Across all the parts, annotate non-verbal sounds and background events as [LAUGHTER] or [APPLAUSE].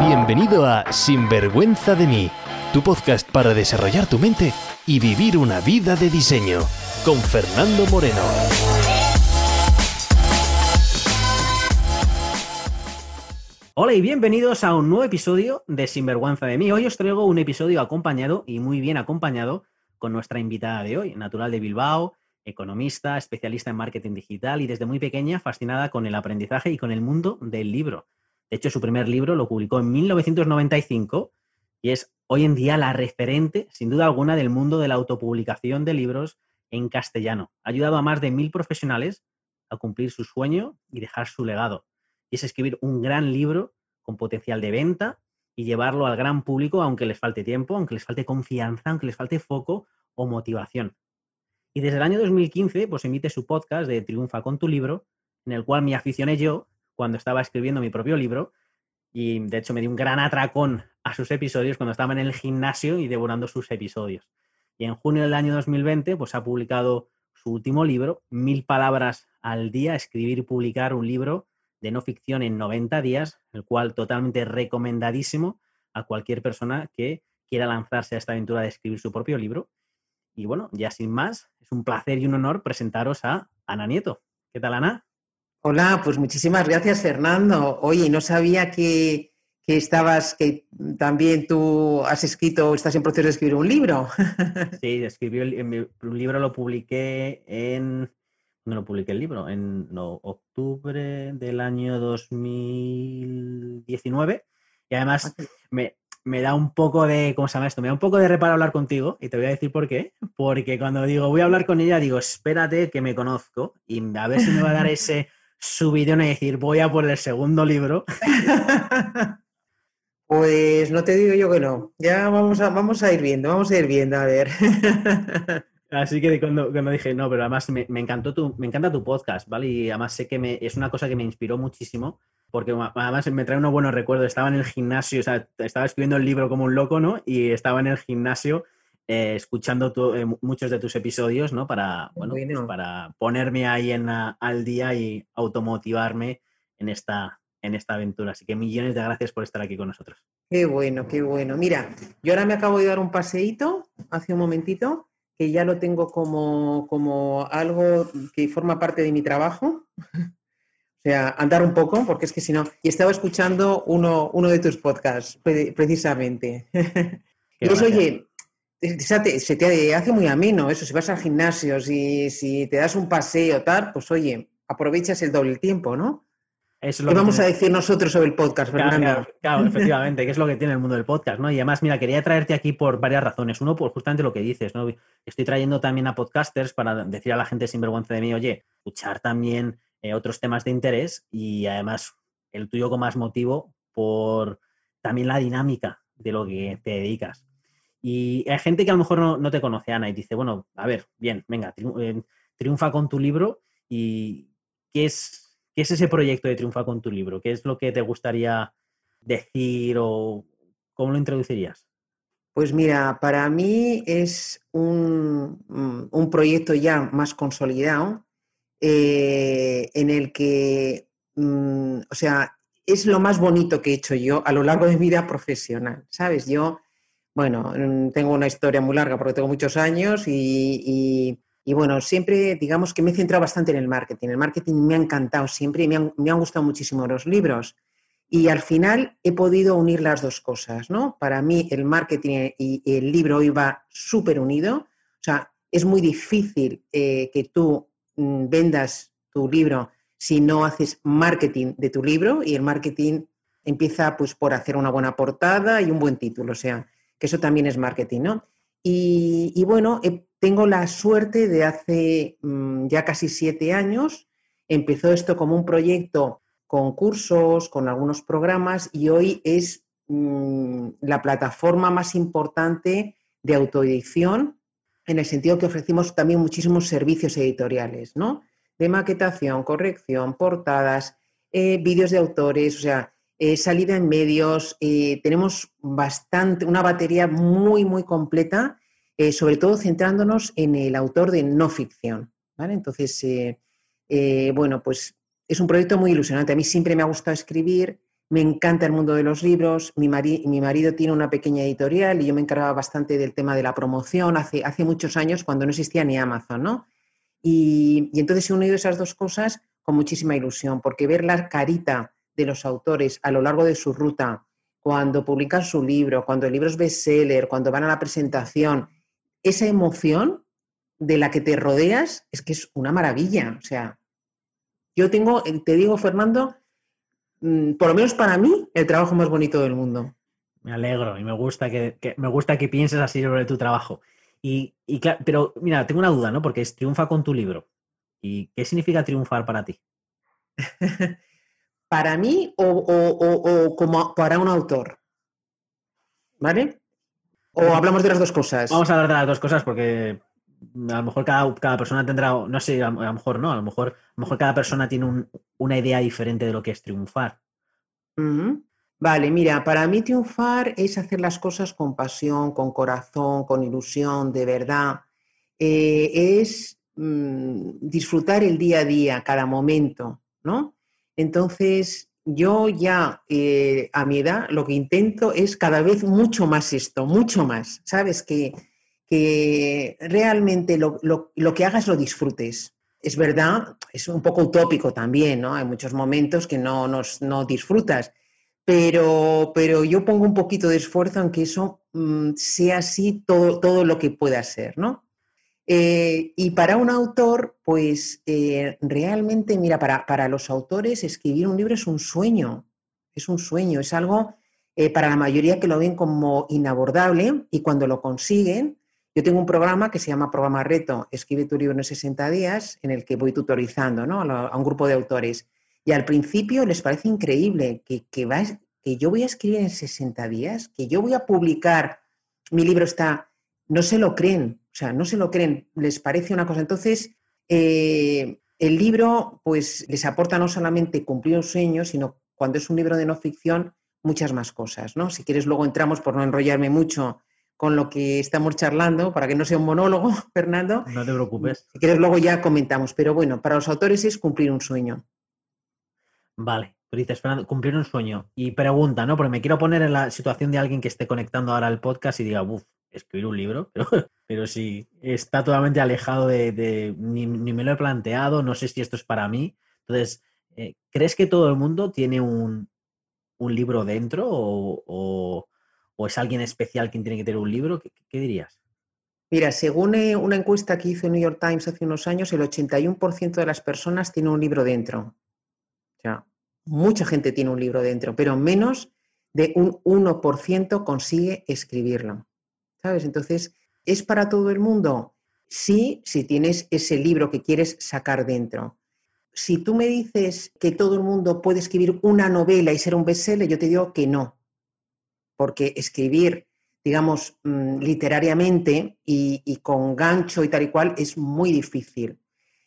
Bienvenido a Sinvergüenza de mí, tu podcast para desarrollar tu mente y vivir una vida de diseño, con Fernando Moreno. Hola y bienvenidos a un nuevo episodio de Sinvergüenza de mí. Hoy os traigo un episodio acompañado y muy bien acompañado con nuestra invitada de hoy, natural de Bilbao, economista, especialista en marketing digital y desde muy pequeña fascinada con el aprendizaje y con el mundo del libro. De hecho, su primer libro lo publicó en 1995 y es hoy en día la referente, sin duda alguna, del mundo de la autopublicación de libros en castellano. Ha ayudado a más de mil profesionales a cumplir su sueño y dejar su legado. Y es escribir un gran libro con potencial de venta y llevarlo al gran público, aunque les falte tiempo, aunque les falte confianza, aunque les falte foco o motivación. Y desde el año 2015, pues emite su podcast de Triunfa con tu libro, en el cual me aficioné yo cuando estaba escribiendo mi propio libro y de hecho me di un gran atracón a sus episodios cuando estaba en el gimnasio y devorando sus episodios. Y en junio del año 2020 pues ha publicado su último libro, Mil palabras al día, escribir y publicar un libro de no ficción en 90 días, el cual totalmente recomendadísimo a cualquier persona que quiera lanzarse a esta aventura de escribir su propio libro. Y bueno, ya sin más, es un placer y un honor presentaros a Ana Nieto. ¿Qué tal, Ana? Hola, pues muchísimas gracias, Fernando. Oye, no sabía que, estabas, que también tú has escrito, estás en proceso de escribir un libro. [LAUGHS] Sí, escribí el, libro, lo publiqué en. ¿Dónde lo publiqué el libro? En octubre del año 2019. Y además ah, me, me da un poco de, ¿cómo se llama esto? Me da un poco de reparo hablar contigo y te voy a decir por qué. Porque cuando digo voy a hablar con ella, digo, espérate que me conozco y a ver si me va a dar [LAUGHS] ese subidón y decir voy a por el segundo libro. [LAUGHS] Pues no te digo yo que no. Ya vamos a, vamos a ir viendo, vamos a ir viendo, a ver. [LAUGHS] Así que cuando, cuando dije, no, pero además me, encantó tu, me encanta tu podcast, ¿vale? Y además sé que me, es una cosa que me inspiró muchísimo porque además me trae unos buenos recuerdos. Estaba en el gimnasio, o sea, estaba escribiendo el libro como un loco, ¿no? Y estaba en el gimnasio eh, escuchando eh, muchos de tus episodios, ¿no? Para, bueno, pues para ponerme ahí en, al día y automotivarme en esta, en esta aventura. Así que millones de gracias por estar aquí con nosotros. Qué bueno, qué bueno. Mira, yo ahora me acabo de dar un paseíto hace un momentito, que ya lo tengo como, como algo que forma parte de mi trabajo. [LAUGHS] O sea, andar un poco, porque es que si no. Y estaba escuchando uno, uno de tus podcasts, precisamente. [LAUGHS] Y pues, oye, se te hace muy ameno eso. Si vas al gimnasio, si, si te das un paseo, tal, pues oye, aprovechas el doble tiempo, ¿no? Eso ¿Qué vamos a decir nosotros sobre el podcast, Fernando? Claro, efectivamente, que es lo que tiene el mundo del podcast, ¿no? Y además, mira, quería traerte aquí por varias razones. Uno, por justamente lo que dices, ¿no? Estoy trayendo también a podcasters para decir a la gente sin vergüenza de mí, oye, escuchar también eh, otros temas de interés y además el tuyo con más motivo por también la dinámica de lo que te dedicas. Y hay gente que a lo mejor no, te conoce, Ana, y dice, bueno, a ver, bien, venga, eh, triunfa con tu libro y ¿qué es, ¿qué es ese proyecto de triunfa con tu libro? ¿Qué es lo que te gustaría decir o cómo lo introducirías? Pues mira, para mí es un, un proyecto ya más consolidado eh, en el que, mm, o sea, es lo más bonito que he hecho yo a lo largo de mi vida profesional, ¿sabes? Yo, bueno, mm, tengo una historia muy larga porque tengo muchos años y, bueno, siempre digamos que me he centrado bastante en el marketing. El marketing me ha encantado siempre y me han, gustado muchísimo los libros. Y al final he podido unir las dos cosas, ¿no? Para mí el marketing y el libro iba súper unido. O sea, es muy difícil eh, que tú Mm, vendas tu libro si no haces marketing de tu libro y el marketing empieza pues por hacer una buena portada y un buen título, o sea, que eso también es marketing, ¿no? Y, bueno, eh, tengo la suerte de hace mm, ya casi siete años, empezó esto como un proyecto con cursos, con algunos programas y hoy es mm, la plataforma más importante de autoedición en el sentido que ofrecimos también muchísimos servicios editoriales, ¿no? De maquetación, corrección, portadas, eh, vídeos de autores, o sea, eh, salida en medios. Eh, tenemos bastante, una batería muy, muy completa, sobre todo centrándonos en el autor de no ficción, ¿vale? Entonces, bueno, pues es un proyecto muy ilusionante. A mí siempre me ha gustado escribir, me encanta el mundo de los libros, mi, mi, marido tiene una pequeña editorial y yo me encargaba bastante del tema de la promoción hace, hace muchos años cuando no existía ni Amazon, ¿no? Y, y entonces he unido esas dos cosas con muchísima ilusión, porque ver la carita de los autores a lo largo de su ruta, cuando publican su libro, cuando el libro es bestseller, cuando van a la presentación, esa emoción de la que te rodeas es que es una maravilla. O sea, yo tengo, te digo, Fernando, Mm, por lo menos para mí, el trabajo más bonito del mundo. Me alegro y me gusta que, me gusta que pienses así sobre tu trabajo. Y, pero mira, tengo una duda, ¿no? Porque es triunfa con tu libro. ¿Y qué significa triunfar para ti? [LAUGHS] para mí o, como para un autor. ¿Vale? ¿O hablamos de las dos cosas? Vamos a hablar de las dos cosas porque a lo mejor cada, cada persona tendrá, no sé, a, lo mejor no, a lo mejor, a lo mejor cada persona tiene una idea diferente de lo que es triunfar. Vale, mira, para mí triunfar es hacer las cosas con pasión, con corazón, con ilusión, de verdad. Eh, es mm, disfrutar el día a día, cada momento, ¿no? Entonces, yo ya eh, a mi edad lo que intento es cada vez mucho más esto, mucho más, ¿sabes? Que, que realmente lo, que hagas lo disfrutes. Es verdad, es un poco utópico también, ¿no? Hay muchos momentos que no, nos, no disfrutas, pero, pero yo pongo un poquito de esfuerzo en que eso mm, sea así todo, todo lo que pueda ser, ¿no? Eh, y para un autor, pues eh, realmente, mira, para, para, los autores escribir un libro es un sueño, es un sueño, es algo eh, para la mayoría que lo ven como inabordable y cuando lo consiguen, yo tengo un programa que se llama Programa Reto, escribe tu libro en 60 días, en el que voy tutorizando a un grupo de autores. Y al principio les parece increíble que, que, que yo voy a escribir en 60 días, que yo voy a publicar, mi libro está, no se lo creen, sea, no se lo creen, les parece una cosa. Entonces, eh, el libro pues les aporta no solamente cumplir un sueño, sino cuando es un libro de no ficción, muchas más cosas, ¿no? Si quieres luego entramos, por no enrollarme mucho, con lo que estamos charlando, para que no sea un monólogo, [LAUGHS] Fernando. No te preocupes. Si quieres, luego ya comentamos. Pero bueno, para los autores es cumplir un sueño. Vale, pero dices, Fernando, cumplir un sueño. Y pregunta, ¿no? Porque me quiero poner en la situación de alguien que esté conectando ahora al podcast y diga, uff, escribir un libro, [LAUGHS] pero, pero sí, está totalmente alejado de, ni, me lo he planteado, no sé si esto es para mí. Entonces, eh, ¿crees que todo el mundo tiene un, libro dentro o ¿O es alguien especial quien tiene que tener un libro? ¿Qué, dirías? Mira, según eh, una encuesta que hizo el New York Times hace unos años, el 81% de las personas tiene un libro dentro. O sea, mucha gente tiene un libro dentro, pero menos de un 1% consigue escribirlo. ¿Sabes? Entonces, ¿es para todo el mundo? Sí, si tienes ese libro que quieres sacar dentro. Si tú me dices que todo el mundo puede escribir una novela y ser un bestseller, yo te digo que no porque escribir, digamos, mm, literariamente y, con gancho y tal y cual es muy difícil.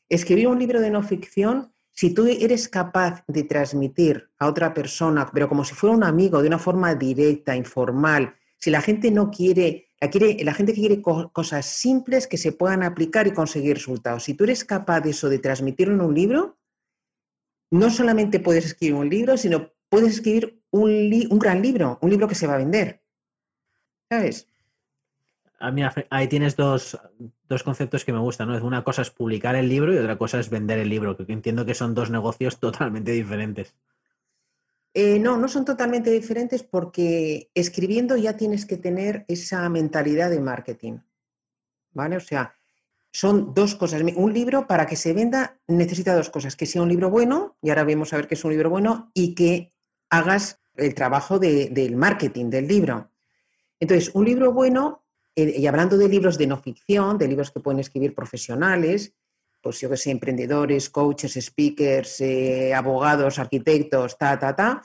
Escribir un libro de no ficción, si tú eres capaz de transmitir a otra persona, pero como si fuera un amigo, de una forma directa, informal, si la gente no quiere, la, gente quiere cosas simples que se puedan aplicar y conseguir resultados, si tú eres capaz de eso, de transmitirlo en un libro, no solamente puedes escribir un libro, sino puedes escribir un, gran libro, un libro que se va a vender. ¿Sabes? Ah, ahí tienes dos, conceptos que me gustan, ¿no? Una cosa es publicar el libro y otra cosa es vender el libro, que entiendo que son dos negocios [LAUGHS] totalmente diferentes. Eh, no, no son totalmente diferentes porque escribiendo ya tienes que tener esa mentalidad de marketing. ¿Vale? O sea, son dos cosas. Un libro para que se venda necesita dos cosas, que sea un libro bueno, y ahora vamos a ver que es un libro bueno, y que hagas el trabajo del marketing del libro. Entonces, un libro bueno, eh, y hablando de libros de no ficción, de libros que pueden escribir profesionales, pues yo que sé, emprendedores, coaches, speakers, eh, abogados, arquitectos, ta, ta, ta,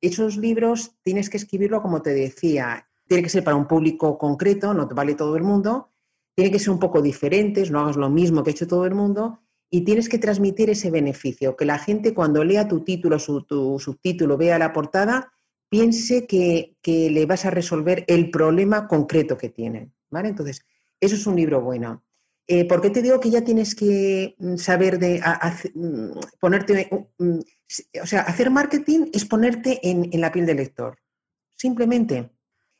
esos libros tienes que escribirlo como te decía, tiene que ser para un público concreto, no te vale todo el mundo, tiene que ser un poco diferentes, no hagas lo mismo que ha hecho todo el mundo y tienes que transmitir ese beneficio, que la gente cuando lea tu título, su, tu subtítulo, vea la portada, piense que, le vas a resolver el problema concreto que tienen. ¿vale? Entonces, eso es un libro bueno. Eh, ¿Por qué te digo que ya tienes que mm, saber de mm, ponerte, mm, o sea, hacer marketing es ponerte en, la piel del lector, simplemente.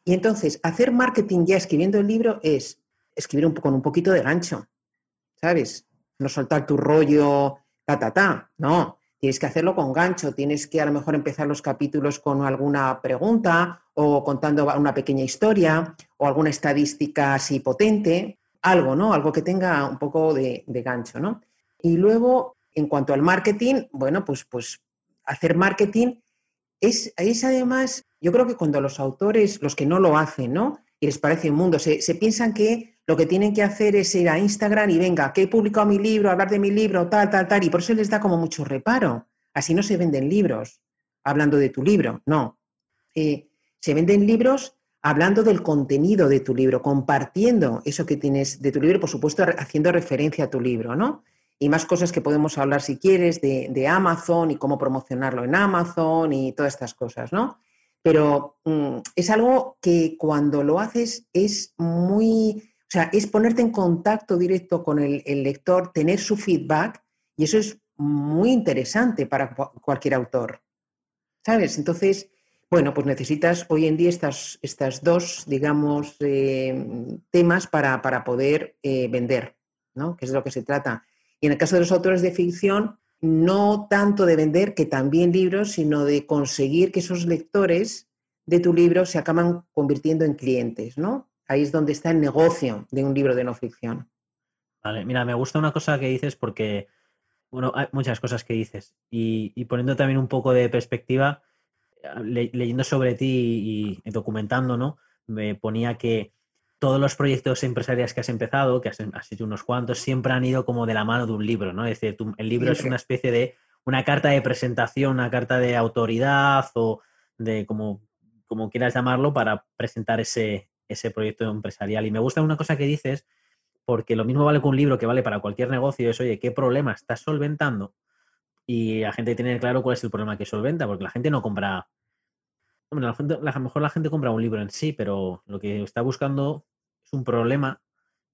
Y entonces, hacer marketing ya escribiendo el libro es escribir con un poquito de gancho, ¿sabes? No soltar tu rollo, ta, ta, ta, no. Tienes que hacerlo con gancho, tienes que a lo mejor empezar los capítulos con alguna pregunta o contando una pequeña historia o alguna estadística así potente algo, ¿no? Algo que tenga un poco de, gancho, ¿no? Y luego, en cuanto al marketing, bueno, pues, pues hacer marketing es, es además, yo creo que cuando los autores, los que no lo hacen, ¿no? Y les parece un mundo, se, piensan que lo que tienen que hacer es ir a Instagram y venga, que he publicado mi libro, hablar de mi libro, tal, tal, tal, y por eso les da como mucho reparo. Así no se venden libros, hablando de tu libro, no. Eh, se venden libros hablando del contenido de tu libro, compartiendo eso que tienes de tu libro, por supuesto, haciendo referencia a tu libro, ¿no? Y más cosas que podemos hablar, si quieres, de, Amazon y cómo promocionarlo en Amazon y todas estas cosas, ¿no? Pero mm, es algo que cuando lo haces es muy, o sea, es ponerte en contacto directo con el, el lector, tener su feedback, y eso es muy interesante para cualquier autor, ¿sabes? Entonces, bueno, pues necesitas hoy en día estas, estas dos, digamos, eh, temas para, poder eh, vender, ¿no? Que es de lo que se trata. Y en el caso de los autores de ficción, no tanto de vender, que también libros, sino de conseguir que esos lectores de tu libro se acaban convirtiendo en clientes, ¿no? Ahí es donde está el negocio de un libro de no ficción. Vale, mira, me gusta una cosa que dices porque, bueno, hay muchas cosas que dices y poniendo también un poco de perspectiva, leyendo sobre ti y, documentando, ¿no? Me ponía que todos los proyectos empresariales que has empezado, que has, hecho unos cuantos, siempre han ido como de la mano de un libro, ¿no? Es decir, el libro es una especie de una carta de presentación, una carta de autoridad o de como, como quieras llamarlo para presentar ese, ese proyecto empresarial. Y me gusta una cosa que dices, porque lo mismo vale con un libro que vale para cualquier negocio, es, oye, ¿qué problema estás solventando? Y la gente tiene claro cuál es el problema que solventa, porque la gente no compra bueno, a lo mejor la gente compra un libro en sí, pero lo que está buscando es un problema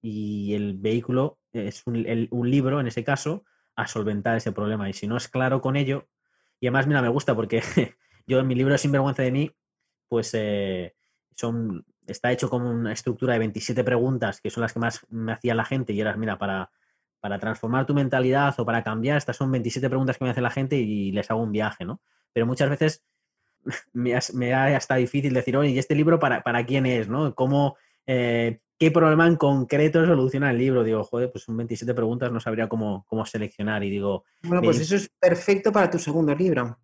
y el vehículo es un, libro, en ese caso, a solventar ese problema. Y si no es claro con ello, y además, mira, me gusta porque [LAUGHS] yo en mi libro Sinvergüenza de mí, pues eh, son, está hecho como una estructura de 27 preguntas, que son las que más me hacía la gente, y eras, mira, para, para transformar tu mentalidad o para cambiar, estas son 27 preguntas que me hace la gente y les hago un viaje, ¿no? Pero muchas veces [LAUGHS] me, me da hasta difícil decir, oye, ¿y este libro para, para quién es? ¿no? ¿Cómo, eh, ¿Qué problema en concreto soluciona el libro? Digo, joder, pues son 27 preguntas, no sabría cómo, cómo seleccionar. Y digo. Bueno, pues eso es perfecto para tu segundo libro.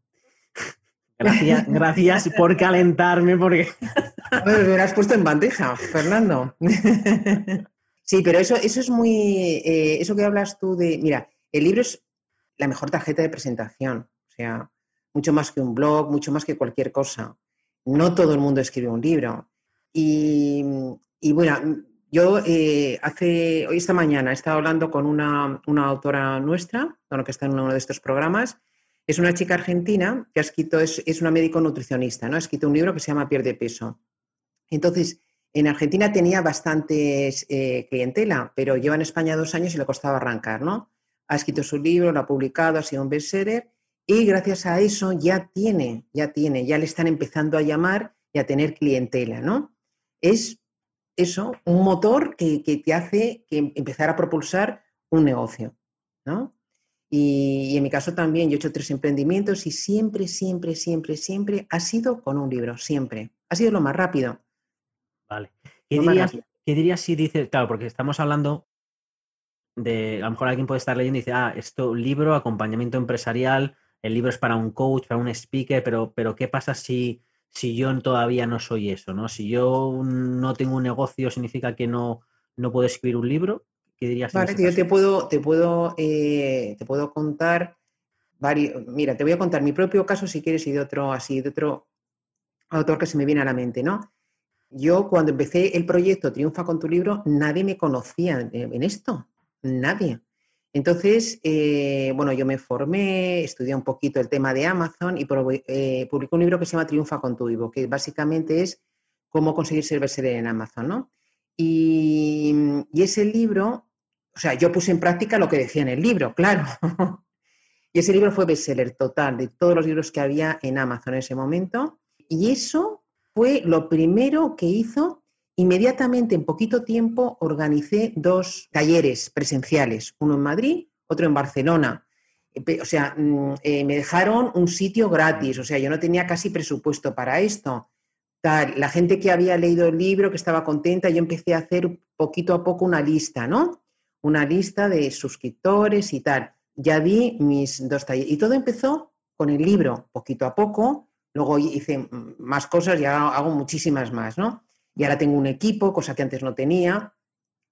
[LAUGHS] Gracias, gracias por calentarme, porque. [LAUGHS] me hubieras puesto en bandeja, Fernando. Sí, pero eso, eso es muy. Eh, eso que hablas tú de. Mira, el libro es la mejor tarjeta de presentación. O sea, mucho más que un blog, mucho más que cualquier cosa. No todo el mundo escribe un libro. Y, bueno, yo eh, hace, hoy esta mañana he estado hablando con una, autora nuestra, bueno, que está en uno de estos programas. Es una chica argentina que ha escrito, es, una médico nutricionista, ¿no? Ha escrito un libro que se llama Pierde peso. Entonces, en Argentina tenía bastantes eh, clientela, pero lleva en España dos años y le costaba arrancar, ¿no? Ha escrito su libro, lo ha publicado, ha sido un bestseller y gracias a eso ya tiene, ya tiene, ya le están empezando a llamar y a tener clientela, ¿no? Es eso, un motor que, te hace que empezar a propulsar un negocio, ¿no? Y, en mi caso también, yo he hecho tres emprendimientos y siempre, siempre, siempre, siempre ha sido con un libro, siempre. Ha sido lo más rápido. Vale. ¿Qué, dirías, ¿qué dirías, si dices, claro, porque estamos hablando de, a lo mejor alguien puede estar leyendo y dice, ah, esto, libro, acompañamiento empresarial, el libro es para un coach, para un speaker, pero, pero ¿qué pasa si, si yo todavía no soy eso? ¿no? Si yo no tengo un negocio, ¿significa que no, no puedo escribir un libro? ¿Qué dirías? Vale, yo te puedo, te puedo, eh, te puedo contar varios. Mira, te voy a contar mi propio caso si quieres y de otro así, de otro autor que se me viene a la mente, ¿no? Yo cuando empecé el proyecto Triunfa con tu libro, nadie me conocía en esto, nadie. Entonces, eh, bueno, yo me formé, estudié un poquito el tema de Amazon y eh, publiqué un libro que se llama Triunfa con tu vivo, que básicamente es cómo conseguir ser bestseller en Amazon, ¿no? Y, ese libro, o sea, yo puse en práctica lo que decía en el libro, claro. [LAUGHS] y ese libro fue bestseller total de todos los libros que había en Amazon en ese momento. Y eso fue lo primero que hizo. Inmediatamente, en poquito tiempo, organicé dos talleres presenciales, uno en Madrid, otro en Barcelona. O sea, mm, eh, me dejaron un sitio gratis, o sea, yo no tenía casi presupuesto para esto. La gente que había leído el libro, que estaba contenta, yo empecé a hacer poquito a poco una lista, ¿no? Una lista de suscriptores y tal. Ya di mis dos talleres. Y todo empezó con el libro, poquito a poco. Luego hice más cosas y hago muchísimas más, ¿no? Y ahora tengo un equipo, cosa que antes no tenía,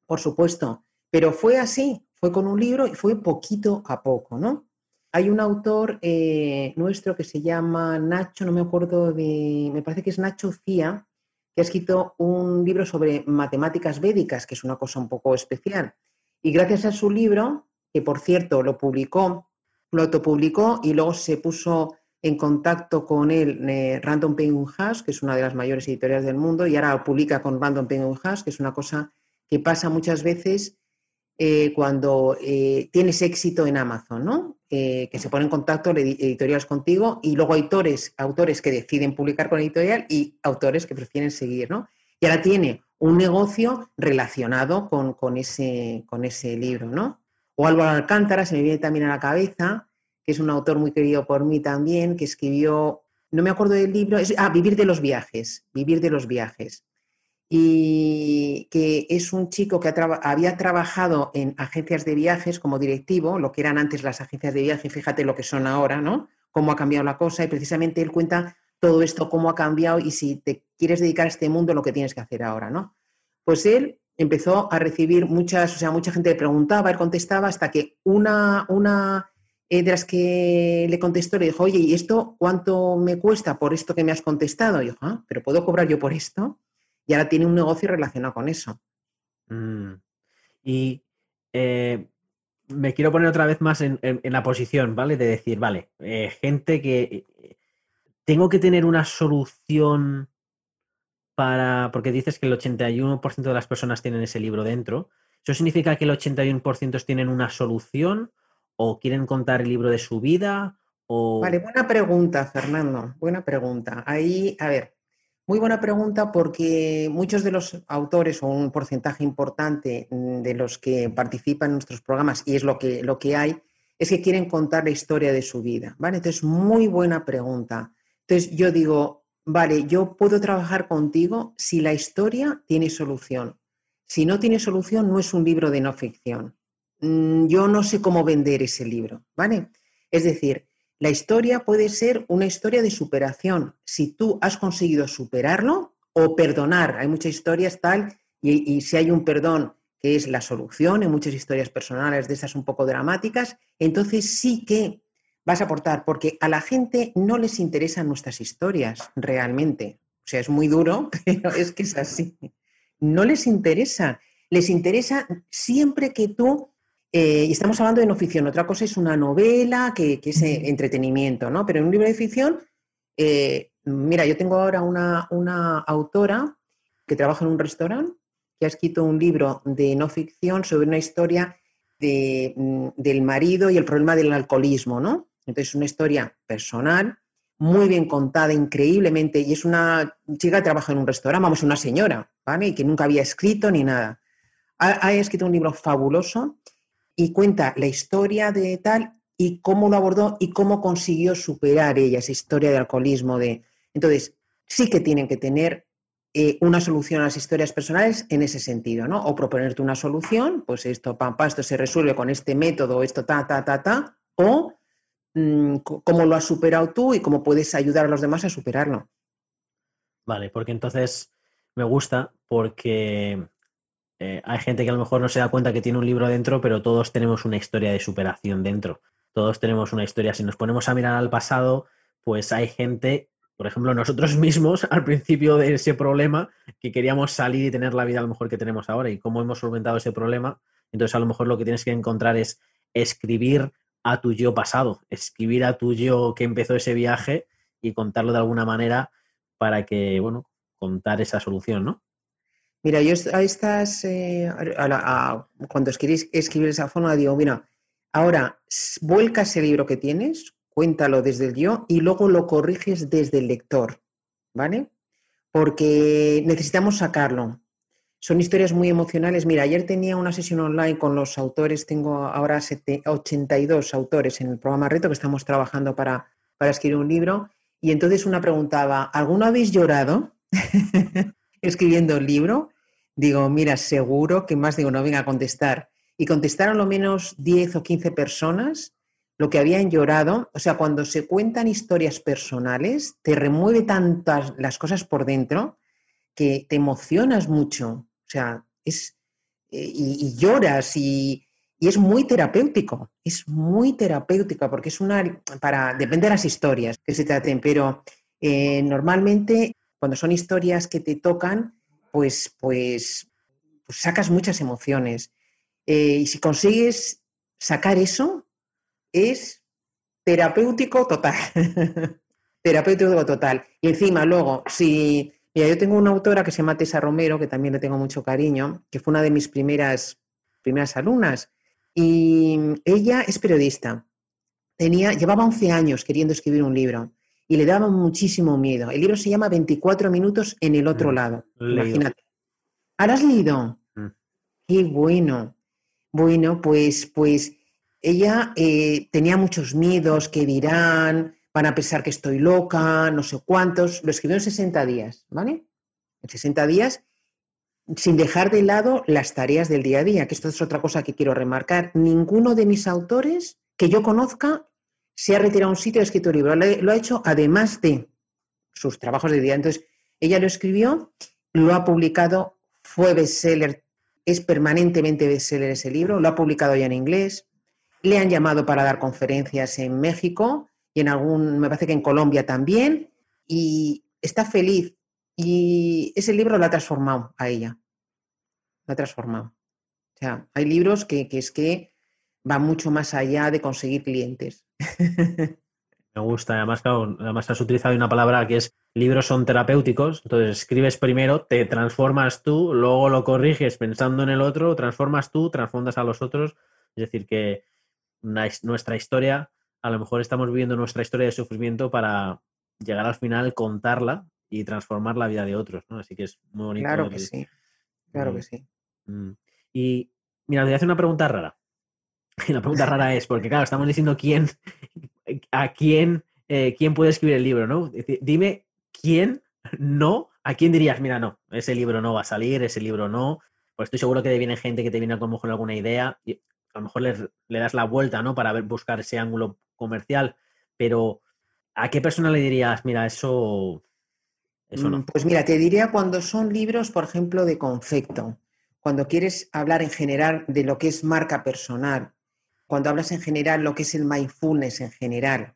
por supuesto. Pero fue así, fue con un libro y fue poquito a poco, ¿no? Hay un autor eh, nuestro que se llama Nacho, no me acuerdo de, me parece que es Nacho Cía, que ha escrito un libro sobre matemáticas védicas, que es una cosa un poco especial. Y gracias a su libro, que por cierto lo publicó, lo autopublicó y luego se puso en contacto con él eh, Random Penguin House, que es una de las mayores editoriales del mundo, y ahora publica con Random Penguin House, que es una cosa que pasa muchas veces eh, cuando eh, tienes éxito en Amazon, ¿no? Que se pone en contacto editoriales contigo y luego autores, autores que deciden publicar con editorial y autores que prefieren seguir, ¿no? Y ahora tiene un negocio relacionado con, ese, con ese libro, ¿no? O Álvaro Alcántara, se me viene también a la cabeza, que es un autor muy querido por mí también, que escribió, no me acuerdo del libro, es, ah, Vivir de los viajes, Vivir de los viajes y que es un chico que había trabajado en agencias de viajes como directivo, lo que eran antes las agencias de viaje, fíjate lo que son ahora, ¿no? Cómo ha cambiado la cosa y precisamente él cuenta todo esto, cómo ha cambiado y si te quieres dedicar a este mundo, lo que tienes que hacer ahora, ¿no? Pues él empezó a recibir muchas, o sea, mucha gente le preguntaba, él contestaba hasta que una, una eh, de las que le contestó le dijo, oye, ¿y esto cuánto me cuesta por esto que me has contestado? Y yo, ah, pero ¿puedo cobrar yo por esto? y ahora tiene un negocio relacionado con eso. Mm. Y eh, me quiero poner otra vez más en, la posición, ¿vale? De decir, vale, eh, gente que eh, tengo que tener una solución para, porque dices que el 81% de las personas tienen ese libro dentro. ¿Eso significa que el 81% tienen una solución o quieren contar el libro de su vida? O... Vale, buena pregunta, Fernando. Buena pregunta. Ahí, a ver, muy buena pregunta porque muchos de los autores o un porcentaje importante mm, de los que participan en nuestros programas, y es lo que, lo que hay, es que quieren contar la historia de su vida. ¿vale? Entonces, muy buena pregunta. Entonces, yo digo, vale, yo puedo trabajar contigo si la historia tiene solución. Si no tiene solución, no es un libro de no ficción. Mm, yo no sé cómo vender ese libro, ¿vale? Es decir, la historia puede ser una historia de superación. Si tú has conseguido superarlo o perdonar, hay muchas historias tal, y, si hay un perdón que es la solución en muchas historias personales de esas un poco dramáticas, entonces sí que vas a aportar, porque a la gente no les interesan nuestras historias realmente. O sea, es muy duro, [LAUGHS] pero es que es así. No les interesa. Les interesa siempre que tú eh, y estamos hablando de no ficción. Otra cosa es una novela, que, es eh, entretenimiento, ¿no? Pero en un libro de ficción, eh, mira, yo tengo ahora una, una, autora que trabaja en un restaurante que ha escrito un libro de no ficción sobre una historia de, mm, del marido y el problema del alcoholismo, ¿no? Entonces, es una historia personal, muy bien contada, increíblemente, y es una chica que trabaja en un restaurante, vamos, una señora, ¿vale? Y que nunca había escrito ni nada. ha escrito un libro fabuloso y cuenta la historia de tal y cómo lo abordó y cómo consiguió superar ella esa historia de alcoholismo. De... Entonces, sí que tienen que tener eh, una solución a las historias personales en ese sentido, ¿no? O proponerte una solución, pues esto, pam, esto se resuelve con este método, esto, ta, ta, ta, ta, o mm, cómo lo has superado tú y cómo puedes ayudar a los demás a superarlo. Vale, porque entonces me gusta porque eh, hay gente que a lo mejor no se da cuenta que tiene un libro dentro, pero todos tenemos una historia de superación dentro. Todos tenemos una historia. Si nos ponemos a mirar al pasado, pues hay gente, por ejemplo, nosotros [LAUGHS] mismos al principio de ese problema, que queríamos salir y tener la vida a lo mejor que tenemos ahora y cómo hemos solventado ese problema. Entonces, a lo mejor lo que tienes que encontrar es escribir a tu yo pasado, escribir a tu yo que empezó ese viaje y contarlo de alguna manera para que, bueno, contar esa solución, ¿no? Mira, yo a estas, eh, cuando escribís, escribir esa forma, digo, mira, ahora vuelca ese libro que tienes, cuéntalo desde el yo y luego lo corriges desde el lector, ¿vale? Porque necesitamos sacarlo. Son historias muy emocionales. Mira, ayer tenía una sesión online con los autores, tengo ahora 82 autores en el programa Reto que estamos trabajando para, para escribir un libro. Y entonces una preguntaba, ¿alguno habéis llorado [LAUGHS] escribiendo el libro? Digo, mira, seguro que más digo, no venga a contestar. Y contestaron lo menos 10 o 15 personas lo que habían llorado. O sea, cuando se cuentan historias personales, te remueve tantas las cosas por dentro que te emocionas mucho. O sea, es, eh, y, lloras y, es muy terapéutico, es muy terapéutico porque es una, para, depende de las historias que se traten, pero eh, normalmente cuando son historias que te tocan, pues, pues, pues sacas muchas emociones. Eh, y si consigues sacar eso, es terapéutico total. [LAUGHS] terapéutico total. Y encima, luego, si Mira, yo tengo una autora que se llama Tessa Romero, que también le tengo mucho cariño, que fue una de mis primeras, primeras alumnas. Y ella es periodista. Tenía, llevaba 11 años queriendo escribir un libro y le daba muchísimo miedo. El libro se llama 24 minutos en el otro mm, lado. Imagínate. ¿Ahora has leído? Mm. Qué bueno. Bueno, pues, pues ella eh, tenía muchos miedos, que dirán, van a pensar que estoy loca, no sé cuántos. Lo escribió en 60 días, ¿vale? En 60 días, sin dejar de lado las tareas del día a día, que esto es otra cosa que quiero remarcar. Ninguno de mis autores que yo conozca se ha retirado un sitio y ha escrito un libro. Lo ha hecho además de sus trabajos de día. Entonces, ella lo escribió, lo ha publicado, fue bestseller, es permanentemente bestseller ese libro, lo ha publicado ya en inglés, le han llamado para dar conferencias en México y en algún, me parece que en Colombia también, y está feliz. Y ese libro la ha transformado a ella. La ha transformado. O sea, hay libros que, es que van mucho más allá de conseguir clientes. [LAUGHS] Me gusta, además, además has utilizado una palabra que es libros son terapéuticos, entonces escribes primero, te transformas tú, luego lo corriges pensando en el otro, transformas tú, transformas a los otros, es decir, que nuestra historia a lo mejor estamos viviendo nuestra historia de sufrimiento para llegar al final, contarla y transformar la vida de otros, ¿no? Así que es muy bonito. Claro que sí, claro que mm, sí. Mm. Y mira, te voy a hacer una pregunta rara. Y [LAUGHS] la pregunta rara es, porque claro, estamos diciendo quién, a quién, eh, quién puede escribir el libro, ¿no? Dime quién no, a quién dirías, mira, no, ese libro no va a salir, ese libro no. Pues estoy seguro que te viene gente que te viene a lo mejor alguna idea y a lo mejor le, le das la vuelta, ¿no? Para buscar ese ángulo comercial, pero ¿a qué persona le dirías, mira, eso, eso no? Mm, pues mira, te diría cuando son libros, por ejemplo, de concepto, cuando quieres hablar en general de lo que es marca personal, cuando hablas en general lo que es el mindfulness en general,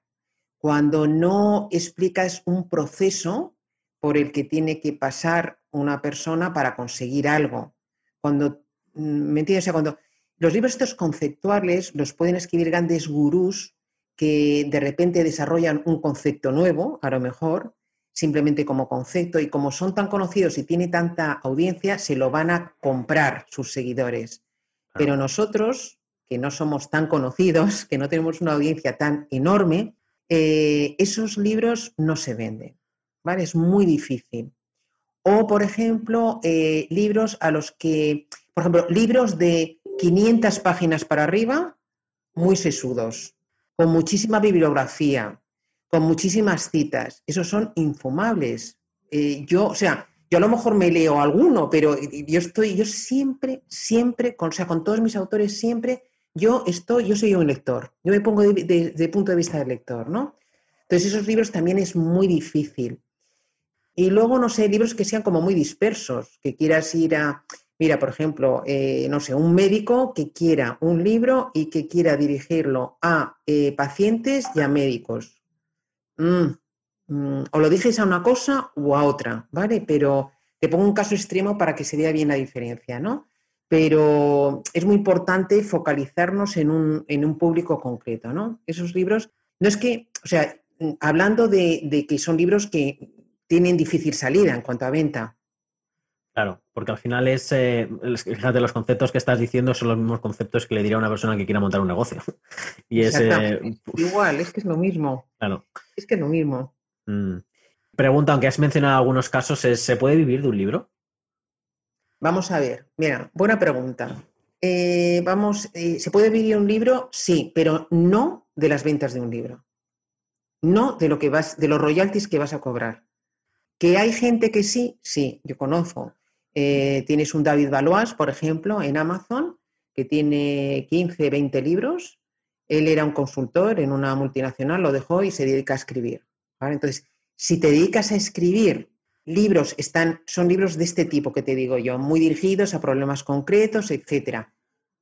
cuando no explicas un proceso por el que tiene que pasar una persona para conseguir algo. Cuando, ¿me entiendes? O sea, cuando los libros estos conceptuales los pueden escribir grandes gurús que de repente desarrollan un concepto nuevo, a lo mejor, simplemente como concepto, y como son tan conocidos y tiene tanta audiencia, se lo van a comprar sus seguidores. Pero nosotros, que no somos tan conocidos, que no tenemos una audiencia tan enorme, eh, esos libros no se venden. ¿vale? Es muy difícil. O, por ejemplo, eh, libros a los que, por ejemplo, libros de 500 páginas para arriba, muy sesudos con muchísima bibliografía, con muchísimas citas. Esos son infumables. Eh, yo, o sea, yo a lo mejor me leo alguno, pero yo estoy, yo siempre, siempre, o sea, con todos mis autores, siempre, yo estoy, yo soy un lector. Yo me pongo desde de, punto de vista del lector, ¿no? Entonces, esos libros también es muy difícil. Y luego, no sé, libros que sean como muy dispersos, que quieras ir a, Mira, por ejemplo, eh, no sé, un médico que quiera un libro y que quiera dirigirlo a eh, pacientes y a médicos. Mm, mm, o lo dices a una cosa o a otra, ¿vale? Pero te pongo un caso extremo para que se vea bien la diferencia, ¿no? Pero es muy importante focalizarnos en un, en un público concreto, ¿no? Esos libros, no es que, o sea, hablando de, de que son libros que tienen difícil salida en cuanto a venta, Claro, porque al final es, eh, fíjate, los conceptos que estás diciendo son los mismos conceptos que le diría a una persona que quiera montar un negocio. [LAUGHS] y es, eh, Igual, es que es lo mismo. Claro. Es que es lo mismo. Mm. Pregunta, aunque has mencionado algunos casos, ¿se puede vivir de un libro? Vamos a ver, mira, buena pregunta. Eh, vamos, ¿se puede vivir un libro? Sí, pero no de las ventas de un libro. No de lo que vas, de los royalties que vas a cobrar. ¿Que hay gente que sí? Sí, yo conozco. Eh, tienes un David Valois, por ejemplo, en Amazon, que tiene 15, 20 libros. Él era un consultor en una multinacional, lo dejó y se dedica a escribir. Entonces, si te dedicas a escribir libros, están, son libros de este tipo que te digo yo, muy dirigidos a problemas concretos, etcétera.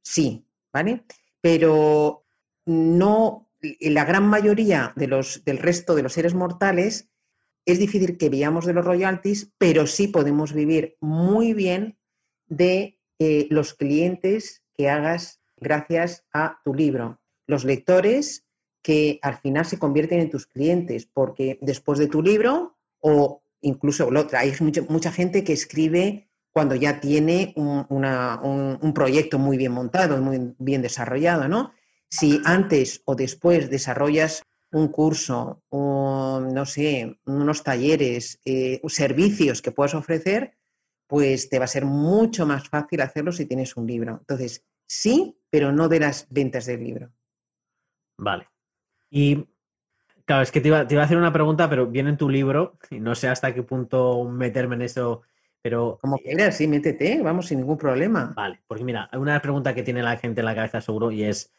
Sí, ¿vale? Pero no, la gran mayoría de los, del resto de los seres mortales es difícil que veamos de los royalties, pero sí podemos vivir muy bien de eh, los clientes que hagas gracias a tu libro. Los lectores que al final se convierten en tus clientes, porque después de tu libro, o incluso hay mucha, gente que escribe cuando ya tiene un, un, proyecto muy bien montado, muy bien desarrollado, ¿no? Si antes o después desarrollas un curso, no sé, unos talleres, eh, servicios que puedas ofrecer, pues te va a ser mucho más fácil hacerlo si tienes un libro. Entonces, sí, pero no de las ventas del libro. Vale. Y claro, es que te iba, a hacer una pregunta, pero viene en tu libro, y no sé hasta qué punto meterme en eso, pero... Como quieras, sí, métete, vamos, sin ningún problema. Vale, porque mira, una pregunta que tiene la gente en la cabeza seguro y es,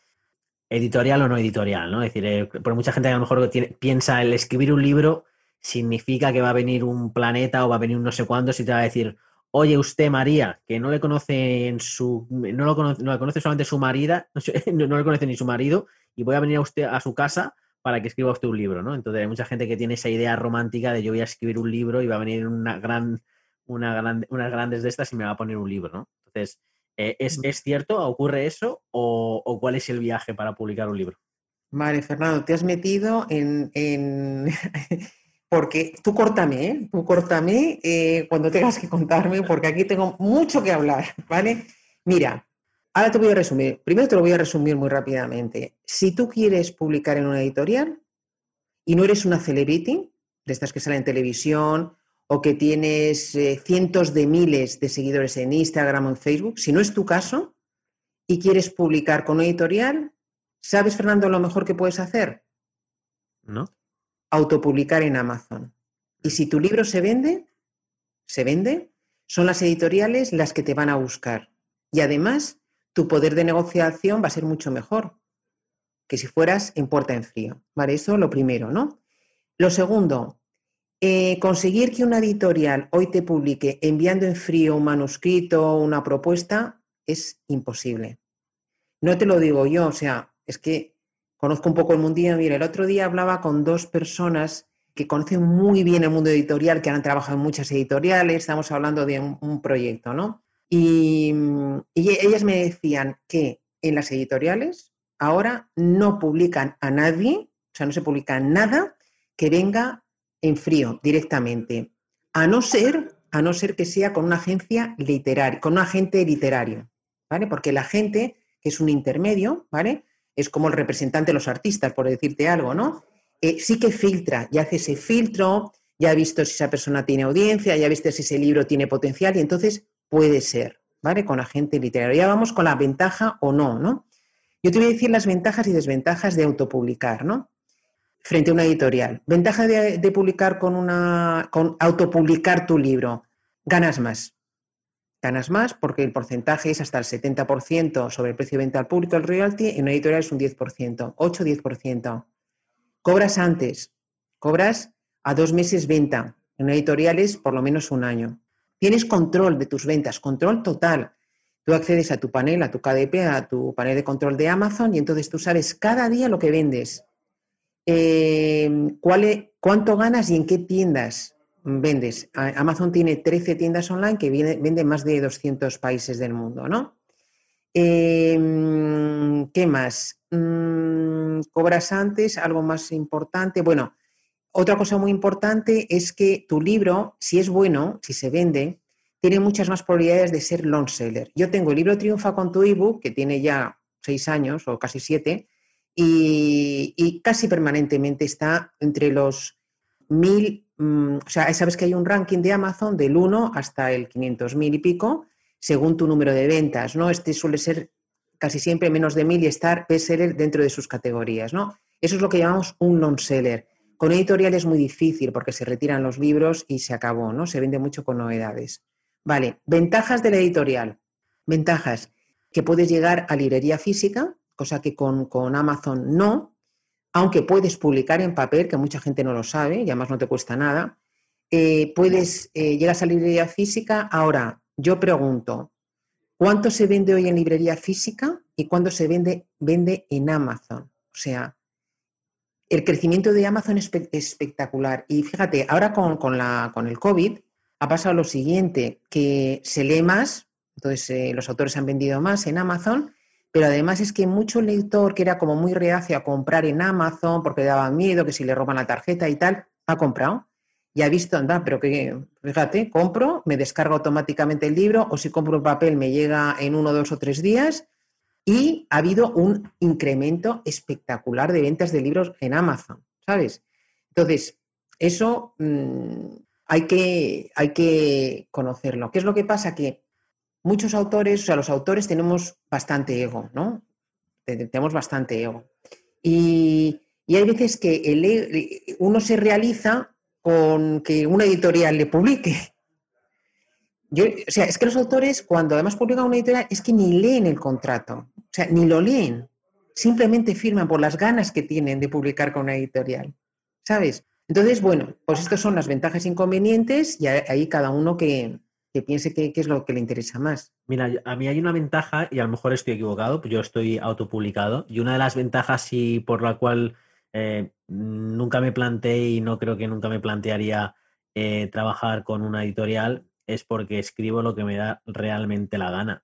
editorial o no editorial, ¿no? Es decir, eh, por mucha gente que a lo mejor piensa el escribir un libro significa que va a venir un planeta o va a venir un no sé cuándo si te va a decir, oye usted María, que no le conoce en su, no lo conoce, no le conoce solamente su marida, [LAUGHS] no, no, le conoce ni su marido, y voy a venir a usted a su casa para que escriba usted un libro, ¿no? Entonces hay mucha gente que tiene esa idea romántica de yo voy a escribir un libro y va a venir una gran, una gran, unas grandes de estas y me va a poner un libro, ¿no? Entonces, eh, ¿es, cierto? ¿Ocurre eso? O, cuál es el viaje para publicar un libro? Vale, Fernando, te has metido en... [LAUGHS] porque tú córtame, ¿eh? Tú córtame eh, cuando tengas que contarme, porque aquí tengo mucho que hablar, ¿vale? Mira, ahora te voy a resumir. Primero te lo voy a resumir muy rápidamente. Si tú quieres publicar en una editorial y no eres una celebrity, de estas que salen en televisión, o que tienes eh, cientos de miles de seguidores en Instagram o en Facebook, si no es tu caso y quieres publicar con una editorial, ¿sabes, Fernando, lo mejor que puedes hacer? ¿No? Autopublicar en Amazon. Y si tu libro se vende, se vende, son las editoriales las que te van a buscar. Y además, tu poder de negociación va a ser mucho mejor que si fueras en puerta en frío. Vale, eso lo primero, ¿no? Lo segundo, eh, conseguir que una editorial hoy te publique enviando en frío un manuscrito una propuesta es imposible. No te lo digo yo, o sea, es que conozco un poco el mundillo. Mira, el otro día hablaba con dos personas que conocen muy bien el mundo editorial, que han trabajado en muchas editoriales, estamos hablando de un, proyecto, ¿no? Y ellas me decían que en las editoriales ahora no publican a nadie, o sea, no se publica nada que venga en frío directamente, a no ser, a no ser que sea con una agencia literaria, con un agente literario, ¿vale? Porque la gente, que es un intermedio, ¿vale? Es como el representante de los artistas, por decirte algo, ¿no? Eh, sí que filtra y hace ese filtro, ya ha visto si esa persona tiene audiencia, ya ha visto si ese libro tiene potencial y entonces puede ser, ¿vale? Con agente literario. Ya vamos con la ventaja o no, ¿no? Yo te voy a decir las ventajas y desventajas de autopublicar, ¿no? frente a una editorial. Ventaja de, publicar con una, con autopublicar tu libro. Ganas más. Ganas más porque el porcentaje es hasta el 70% sobre el precio de venta al público, el royalty, en una editorial es un 10%, 8-10%. Cobras antes, cobras a dos meses venta. En una editorial es por lo menos un año. Tienes control de tus ventas, control total. Tú accedes a tu panel, a tu KDP, a tu panel de control de Amazon y entonces tú sabes cada día lo que vendes Em, ¿cuál ¿cuánto ganas y en qué tiendas vendes? Amazon tiene 13 tiendas online que venden más de 200 países del mundo, ¿no? Em, ¿Qué más? Mm, ¿Cobras antes? ¿Algo más importante? Bueno, otra cosa muy importante es que tu libro, si es bueno, si se vende, tiene muchas más probabilidades de ser long seller. Yo tengo el libro Triunfa con tu ebook, que tiene ya seis años o casi siete, y, casi permanentemente está entre los mil, mm, o sea, sabes que hay un ranking de Amazon del 1 hasta el 500 mil y pico, según tu número de ventas, ¿no? Este suele ser casi siempre menos de mil y estar bestseller dentro de sus categorías, ¿no? Eso es lo que llamamos un non-seller. Con editorial es muy difícil porque se retiran los libros y se acabó, ¿no? Se vende mucho con novedades. Vale, ventajas de la editorial. Ventajas, que puedes llegar a librería física, cosa que con, Amazon no, aunque puedes publicar en papel, que mucha gente no lo sabe y además no te cuesta nada. Eh, puedes, eh, llegas a librería física. Ahora, yo pregunto, ¿cuánto se vende hoy en librería física y cuánto se vende, vende en Amazon? O sea, el crecimiento de Amazon es espectacular. Y fíjate, ahora con, la, con el COVID ha pasado lo siguiente, que se lee más, entonces eh, los autores han vendido más en Amazon, pero además es que mucho lector que era como muy reacio a comprar en Amazon porque daba miedo que si le roban la tarjeta y tal, ha comprado y ha visto, anda, pero que, fíjate, compro, me descargo automáticamente el libro o si compro un papel me llega en uno, dos o tres días y ha habido un incremento espectacular de ventas de libros en Amazon, ¿sabes? Entonces, eso mm, hay, que, hay que conocerlo. ¿Qué es lo que pasa? Que muchos autores, o sea, los autores tenemos bastante ego, ¿no? Tenemos bastante ego. Y, hay veces que e, uno se realiza con que una editorial le publique. O sea, es que los autores, cuando además publican una editorial, es que ni leen el contrato. O sea, ni lo leen, simplemente firman por las ganas que tienen de publicar con una editorial, ¿sabes? Entonces, bueno, pues estas son las ventajas e inconvenientes y ahí cada uno que, piense qué es lo que le interesa más. Mira, a mí hay una ventaja, y a lo mejor estoy equivocado, pues yo estoy autopublicado, y una de las ventajas y por la cual eh, nunca me planteé y no creo que nunca me plantearía eh, trabajar con una editorial es porque escribo lo que me da realmente la gana.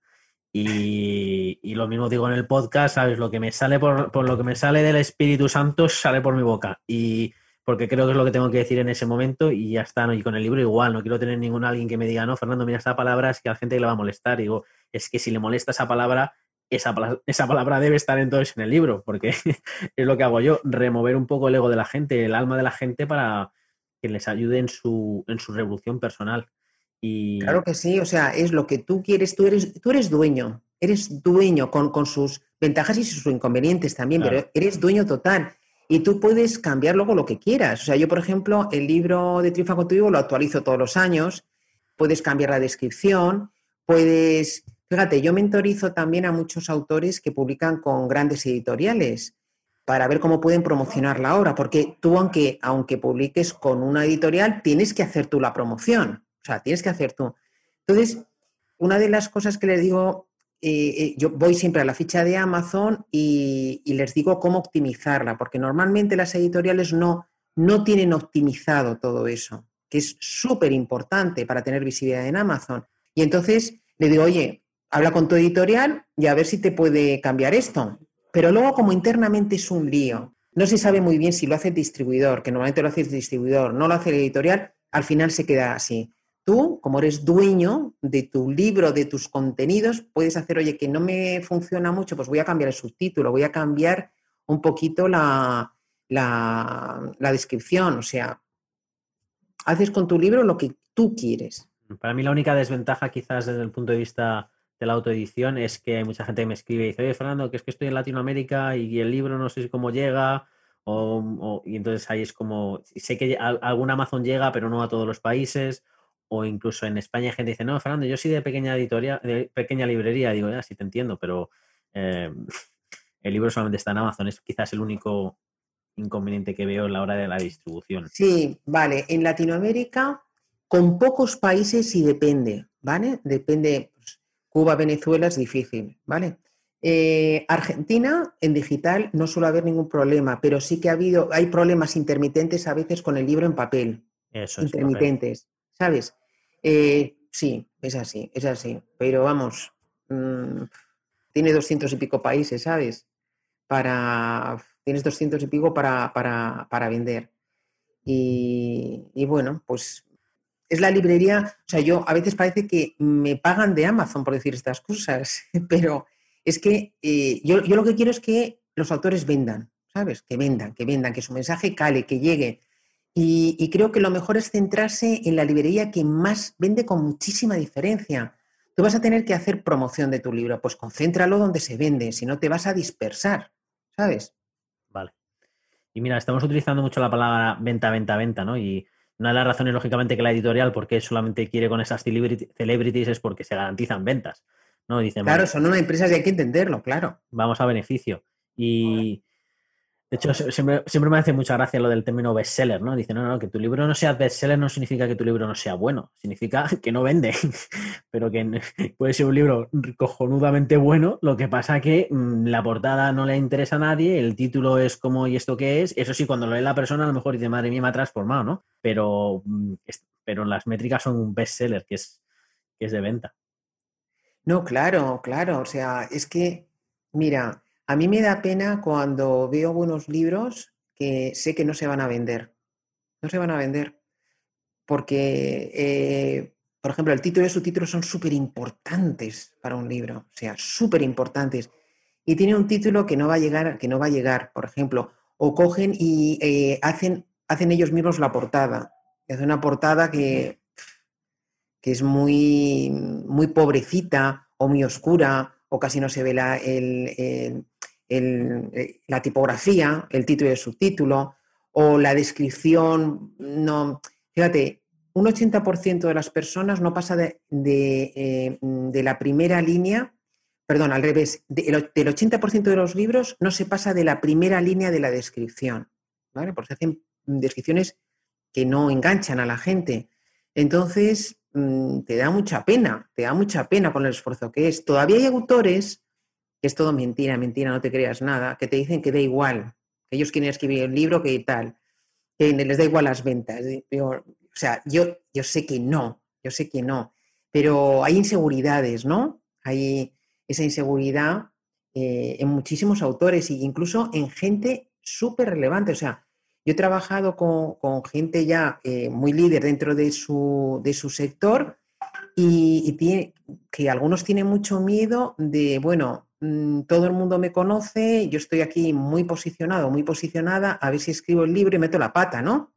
Y, lo mismo digo en el podcast, ¿sabes? Lo que me sale por, lo que me sale del Espíritu Santo sale por mi boca. Y porque creo que es lo que tengo que decir en ese momento y ya está. Y con el libro igual, no quiero tener ningún alguien que me diga, no, Fernando, mira esta palabra, es que a la gente le va a molestar. digo, es que si le molesta esa palabra, esa, esa palabra debe estar entonces en el libro, porque [LAUGHS] es lo que hago yo, remover un poco el ego de la gente, el alma de la gente para que les ayude en su, en su revolución personal. Claro que sí, o sea, es lo que tú quieres, tú eres, tú eres dueño, eres dueño con, sus ventajas y sus inconvenientes también, pero eres dueño total. Y tú puedes cambiar luego lo que quieras. O sea, yo, por ejemplo, el libro de Triunfa Contigo lo actualizo todos los años, puedes cambiar la descripción, puedes... Fíjate, yo mentorizo también a muchos autores que publican con grandes editoriales para ver cómo pueden promocionar la obra, porque tú, aunque, aunque publiques con una editorial, tienes que hacer tú la promoción. O sea, tienes que hacer tú. Entonces, una de las cosas que les digo, eh, eh, yo voy siempre a la ficha de Amazon y, les digo cómo optimizarla, porque normalmente las editoriales no, no tienen optimizado todo eso, que es súper importante para tener visibilidad en Amazon. Y entonces le digo, oye, habla con tu editorial y a ver si te puede cambiar esto. Pero luego, como internamente es un lío, no se sabe muy bien si lo hace el distribuidor, que normalmente lo hace el distribuidor, no lo hace el editorial, al final se queda así. Tú, como eres dueño de tu libro, de tus contenidos, puedes hacer, oye, que no me funciona mucho, pues voy a cambiar el subtítulo, voy a cambiar un poquito la, descripción. O sea, haces con tu libro lo que tú quieres. Para mí la única desventaja quizás desde el punto de vista de la autoedición es que hay mucha gente que me escribe y dice, oye Fernando, que es que estoy en Latinoamérica y el libro no sé cómo llega, o, y entonces ahí es como, sé que algún Amazon llega, pero no a todos los países, o incluso en España hay gente que dice, no, Fernando, yo soy de pequeña editorial, de pequeña librería, digo, ya, sí te entiendo, pero eh, [LAUGHS] el libro solamente está en Amazon, es quizás el único inconveniente que veo en la hora de la distribución. Sí, vale, en Latinoamérica, con pocos países sí depende, ¿vale? Depende, pues, Cuba, Venezuela es difícil, ¿vale? Eh, Argentina en digital no suele haber ningún problema, pero sí que ha habido, hay problemas intermitentes a veces con el libro en papel. Eso intermitentes. ¿Sabes? Eh, sí, es así, es así. Pero vamos, mm, tiene doscientos y pico países, ¿sabes? Para, tienes doscientos y pico para, para, vender. Y, bueno, pues es la librería, o sea, yo a veces parece que me pagan de Amazon por decir estas cosas, [LAUGHS] pero es que eh, yo, lo que quiero es que los autores vendan, ¿sabes? Que vendan, que vendan, que su mensaje cale, que llegue. Y, creo que lo mejor es centrarse en la librería que más vende con muchísima diferencia. Tú vas a tener que hacer promoción de tu libro, pues concéntralo donde se vende, si no te vas a dispersar, ¿sabes? Vale. Y mira, estamos utilizando mucho la palabra venta, venta, venta, ¿no? Y una de las razones, lógicamente, que la editorial, porque solamente quiere con esas celebrities, es porque se garantizan ventas. ¿no? Dicen, claro, son una empresa y hay que entenderlo, claro. Vamos a beneficio. Y de hecho, siempre, me hace mucha gracia lo del término bestseller, ¿no? Dice, no, no, que tu libro no sea bestseller no significa que tu libro no sea bueno, significa [LAUGHS] que no vende, [LAUGHS] pero que [LAUGHS] puede ser un libro cojonudamente bueno, lo que pasa que mm, la portada no le interesa a nadie, el título es como, ¿y esto qué es? Eso sí, cuando lo lee la persona a lo mejor dice, madre mía, me ha transformado, ¿no? Pero, mm, pero las métricas son un bestseller, que es, que es de venta. No, claro, claro, o sea, es que, mira, a mí me da pena cuando veo buenos libros que sé que no se van a vender. No se van a vender. Porque, eh, por ejemplo, el título y el subtítulo son súper importantes para un libro. O sea, súper importantes. Y tiene un título que no va a llegar, que no va a llegar, por ejemplo. O cogen y eh, hacen, hacen ellos mismos la portada. Hacen una portada que, que es muy, muy pobrecita o muy oscura o casi no se ve la, eh, la tipografía, el título y el subtítulo, o la descripción. No, fíjate, un 80% de las personas no pasa de, eh, de, la primera línea, perdón, al revés, del 80% de los libros no se pasa de la primera línea de la descripción, ¿vale? Porque se hacen descripciones que no enganchan a la gente. Entonces, mm, te da mucha pena, te da mucha pena con el esfuerzo que es. Todavía hay autores es todo mentira, mentira, no te creas nada, que te dicen que da igual, que ellos quieren escribir el libro, que tal, que les da igual las ventas. o sea, yo, yo sé que no, yo sé que no, pero hay inseguridades, ¿no? Hay esa inseguridad eh, en muchísimos autores e incluso en gente súper relevante. O sea, yo he trabajado con, gente ya eh, muy líder dentro de su, de su sector y, tiene, que algunos tienen mucho miedo de, bueno, Mm, todo el mundo me conoce, yo estoy aquí muy posicionado, muy posicionada, a ver si escribo el libro y meto la pata, ¿no?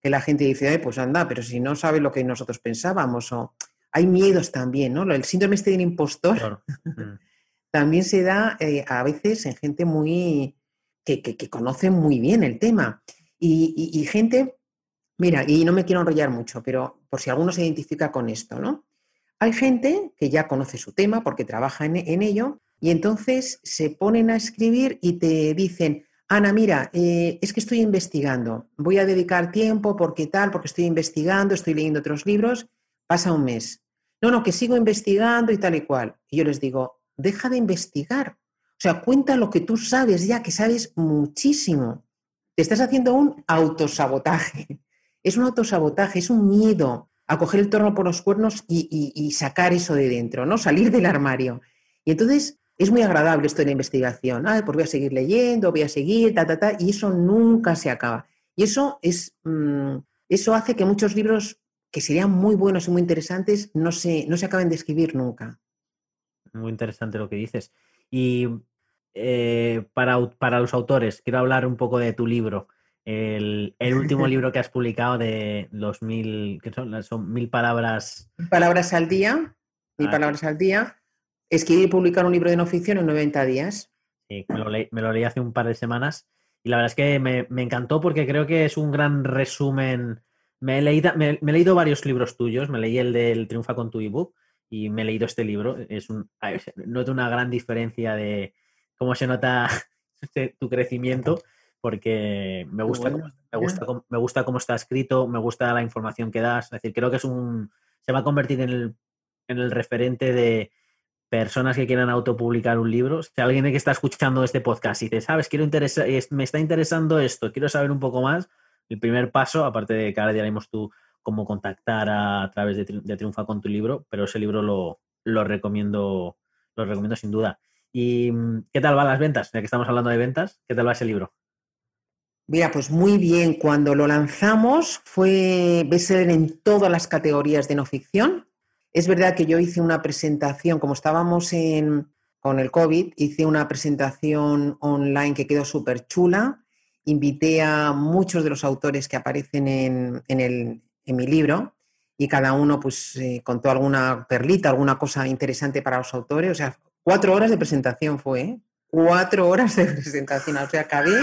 Que la gente dice, pues anda, pero si no sabe lo que nosotros pensábamos, o hay miedos también, ¿no? El síndrome este del impostor mm. [LAUGHS] también se da eh, a veces en gente muy, que, conoce muy bien el tema. Y, gente, mira, y no me quiero enrollar mucho, pero por si alguno se identifica con esto, ¿no? Hay gente que ya conoce su tema porque trabaja en, en ello y entonces se ponen a escribir y te dicen, Ana, mira, eh, es que estoy investigando, voy a dedicar tiempo porque tal, porque estoy investigando, estoy leyendo otros libros, pasa un mes. No, no, que sigo investigando y tal y cual. Y yo les digo, deja de investigar. O sea, cuenta lo que tú sabes ya, que sabes muchísimo. Te estás haciendo un autosabotaje. Es un autosabotaje, es un miedo a coger el torno por los cuernos y, sacar eso de dentro, ¿no? Salir del armario. Y entonces es muy agradable esto de la investigación. Ah, pues voy a seguir leyendo, voy a seguir, ta, ta, ta, y eso nunca se acaba. Y eso, es, mm, eso hace que muchos libros que serían muy buenos y muy interesantes no se, no se acaben de escribir nunca. Muy interesante lo que dices. Y eh, para, para, los autores, quiero hablar un poco de tu libro. El, último [LAUGHS] libro que has publicado de los mil, que son, son mil palabras. Palabras al día, mil ah, palabras al día escribir y publicar un libro de no ficción en 90 días. Sí, me lo, leí, hace un par de semanas y la verdad es que me, encantó porque creo que es un gran resumen. Me he, leído, me, he leído varios libros tuyos, me leí el del Triunfa con tu ebook y me he leído este libro. Es un, noto una gran diferencia de cómo se nota [LAUGHS] tu crecimiento porque me gusta, me, gusta, me gusta cómo está escrito, me gusta la información que das. Es decir, creo que es un, se va a convertir en el, en el referente de, personas que quieran autopublicar un libro, si alguien que está escuchando este podcast y dice, sabes, quiero interesar, me está interesando esto, quiero saber un poco más, el primer paso, aparte de que ahora diremos tú cómo contactar a, través de, Triunfa con tu libro, pero ese libro lo, lo, recomiendo, lo recomiendo sin duda. ¿Y qué tal van las ventas? Ya que estamos hablando de ventas, ¿qué tal va ese libro? Mira, pues muy bien. Cuando lo lanzamos fue en todas las categorías de no ficción. Es verdad que yo hice una presentación, como estábamos con el COVID, hice una presentación online que quedó súper chula. Invité a muchos de los autores que aparecen en, en, mi libro y cada uno pues eh, contó alguna perlita, alguna cosa interesante para los autores. O sea, cuatro horas de presentación fue, ¿eh? Cuatro horas de [LAUGHS] presentación. O sea, acabé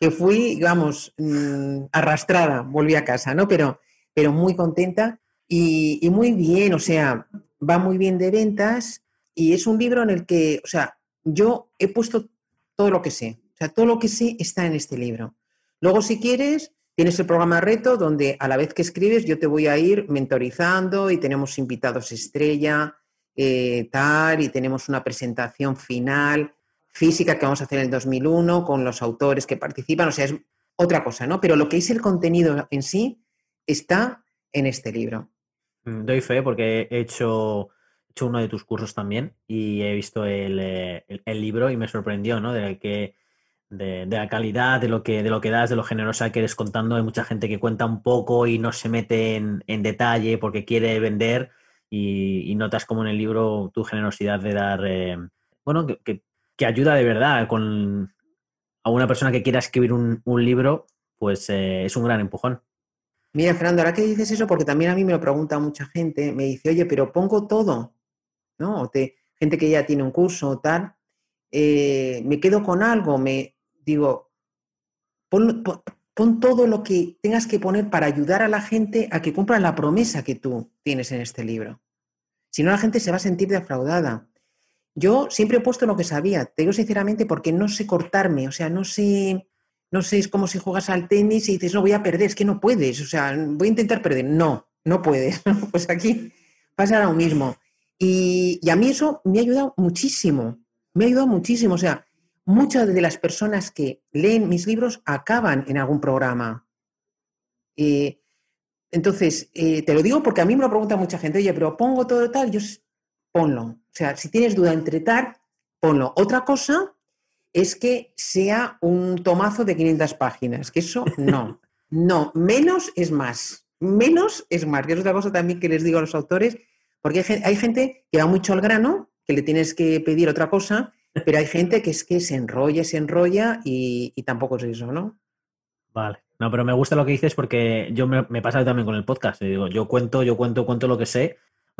que fui, digamos, mm, arrastrada, volví a casa, ¿no? Pero, pero muy contenta y, muy bien, o sea, va muy bien de ventas y es un libro en el que, o sea, yo he puesto todo lo que sé, o sea, todo lo que sé está en este libro. Luego, si quieres, tienes el programa Reto, donde a la vez que escribes yo te voy a ir mentorizando y tenemos invitados estrella, eh, tal, y tenemos una presentación final física que vamos a hacer en el 2001 con los autores que participan, o sea, es otra cosa, ¿no? Pero lo que es el contenido en sí está en este libro. Mm, doy fe porque he hecho, hecho uno de tus cursos también y he visto el, eh, libro y me sorprendió, ¿no? De, que, de, la calidad, de lo, que, de lo que das, de lo generosa que eres contando. Hay mucha gente que cuenta un poco y no se mete en, detalle porque quiere vender y, notas como en el libro tu generosidad de dar, eh, bueno, que, que ayuda de verdad con a una persona que quiera escribir un, libro, pues eh, es un gran empujón. Mira, Fernando, ahora que dices eso, porque también a mí me lo pregunta mucha gente, me dice, oye, pero pongo todo, ¿no? Gente que ya tiene un curso o tal, eh, me quedo con algo, me digo, pon, todo lo que tengas que poner para ayudar a la gente a que cumpla la promesa que tú tienes en este libro. Si no, la gente se va a sentir defraudada. Yo siempre he puesto lo que sabía, te digo sinceramente, porque no sé cortarme, o sea, no sé, no sé, es como si juegas al tenis y dices, no, voy a perder, es que no puedes, o sea, voy a intentar perder. No, no puedes. [LAUGHS] pues aquí pasa lo mismo. Y, a mí eso me ha ayudado muchísimo, me ha ayudado muchísimo, o sea, muchas de las personas que leen mis libros acaban en algún programa. Eh, entonces, te lo digo porque a mí me lo pregunta mucha gente, oye, pero pongo todo tal, yo ponlo. O sea, si tienes duda entre tal, ponlo. Otra cosa es que sea un tomazo de 500 páginas, que eso no. No, menos es más. Menos es más. Que es otra cosa también que les digo a los autores, porque hay gente que va mucho al grano, que le tienes que pedir otra cosa, pero hay gente que es que se enrolla, se enrolla y, tampoco es eso, ¿no? Vale. No, pero me gusta lo que dices porque yo me, me pasa también con el podcast. Digo, yo cuento, yo cuento, cuento lo que sé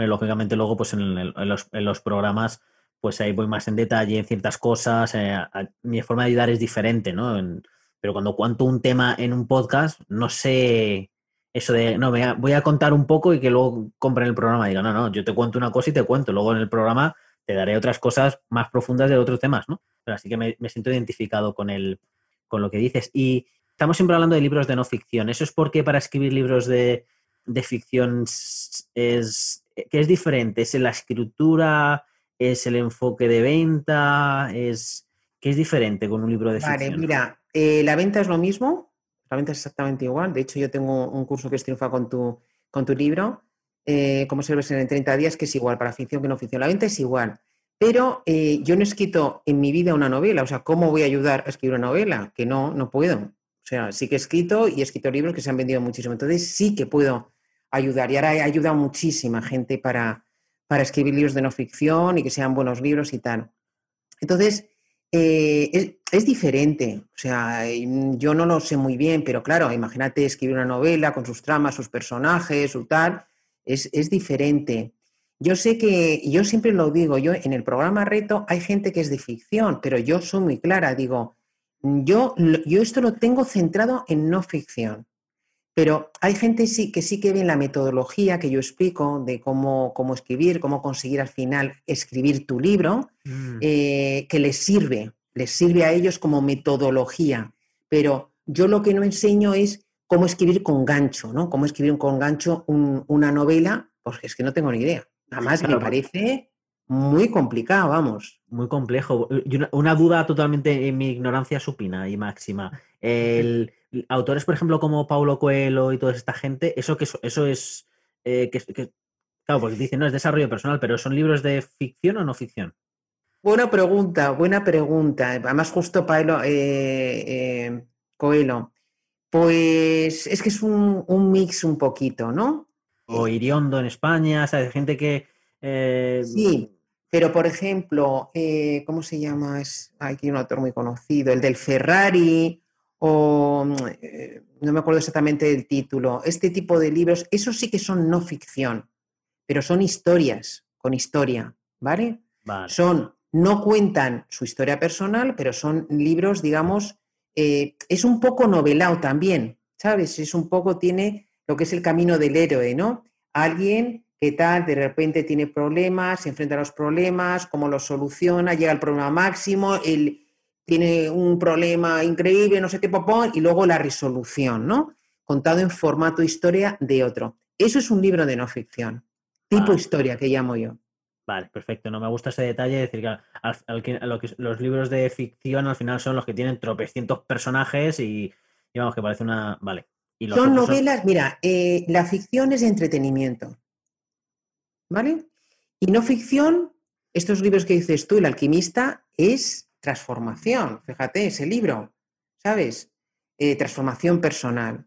lógicamente luego pues en, los, programas pues ahí voy más en detalle en ciertas cosas, eh, mi forma de ayudar es diferente, ¿no? pero cuando cuento un tema en un podcast, no sé eso de, no, voy a contar un poco y que luego compren el programa y digan, no, no, yo te cuento una cosa y te cuento, luego en el programa te daré otras cosas más profundas de otros temas, ¿no? Pero así que me, siento identificado con, el, con lo que dices. Y estamos siempre hablando de libros de no ficción. ¿Eso es porque para escribir libros de, de ficción es ¿Qué es diferente? ¿Es la escritura? ¿Es el enfoque de venta? ¿Es ¿Qué es diferente con un libro de ficción? Vale, mira, eh, la venta es lo mismo, la venta es exactamente igual. De hecho, yo tengo un curso que es triunfa con tu, con tu libro, eh, cómo se en 30 días, que es igual para ficción que no ficción. La venta es igual. Pero eh, yo no he escrito en mi vida una novela, o sea, ¿cómo voy a ayudar a escribir una novela? Que no, no puedo. O sea, sí que he escrito y he escrito libros que se han vendido muchísimo. Entonces sí que puedo ayudar. Y ahora he ayudado muchísima gente para, para escribir libros de no ficción y que sean buenos libros y tal. Entonces, eh, es, diferente. O sea, yo no lo sé muy bien, pero claro, imagínate escribir una novela con sus tramas, sus personajes, su tal, es, es diferente. Yo sé que, yo siempre lo digo, yo en el programa Reto hay gente que es de ficción, pero yo soy muy clara, digo, yo, yo esto lo tengo centrado en no ficción. Pero hay gente sí, que sí que ve la metodología que yo explico de cómo, cómo escribir, cómo conseguir al final escribir tu libro, mm. eh, que les sirve, les sirve a ellos como metodología. Pero yo lo que no enseño es cómo escribir con gancho, ¿no? Cómo escribir con gancho una novela, porque es que no tengo ni idea. Además, me parece muy complicado, vamos. Muy complejo. Una, una, duda totalmente en mi ignorancia supina y máxima. El, autores, por ejemplo, como Paulo Coelho y toda esta gente, eso que eso es eh, que, claro, porque dicen no es desarrollo personal, pero son libros de ficción o no ficción. Buena pregunta, buena pregunta. Además, justo Paulo, eh, eh, Coelho. Pues es que es un, un mix un poquito, ¿no? O Iriondo en España, ¿sabes? Gente que... eh, Sí, pero por ejemplo, eh, ¿cómo se llama? Es, aquí hay un autor muy conocido, el del Ferrari, o mm, eh, no me acuerdo exactamente del título. Este tipo de libros, esos sí que son no ficción, pero son historias con historia, ¿vale? Vale. Son, no cuentan su historia personal, pero son libros, digamos, eh, es un poco novelado también, ¿sabes? Es un poco, tiene lo que es el camino del héroe, ¿no? Alguien que tal, de repente tiene problemas, se enfrenta a los problemas, cómo los soluciona, llega al problema máximo, él tiene un problema increíble, no sé qué, popón, y luego la resolución, ¿no? Contado en formato historia de otro. Eso es un libro de no ficción, tipo Ah. historia que llamo yo. Vale, perfecto. No me gusta ese detalle de decir que, al- al que- a lo que los libros de ficción al final son los que tienen tropecientos personajes y, y vamos, que parece una... Vale. Y los Son novelas, mira, eh, la ficción es de entretenimiento, ¿vale? Y no ficción, estos libros que dices tú, El alquimista, es transformación, fíjate, ese libro, ¿sabes? Eh, transformación personal.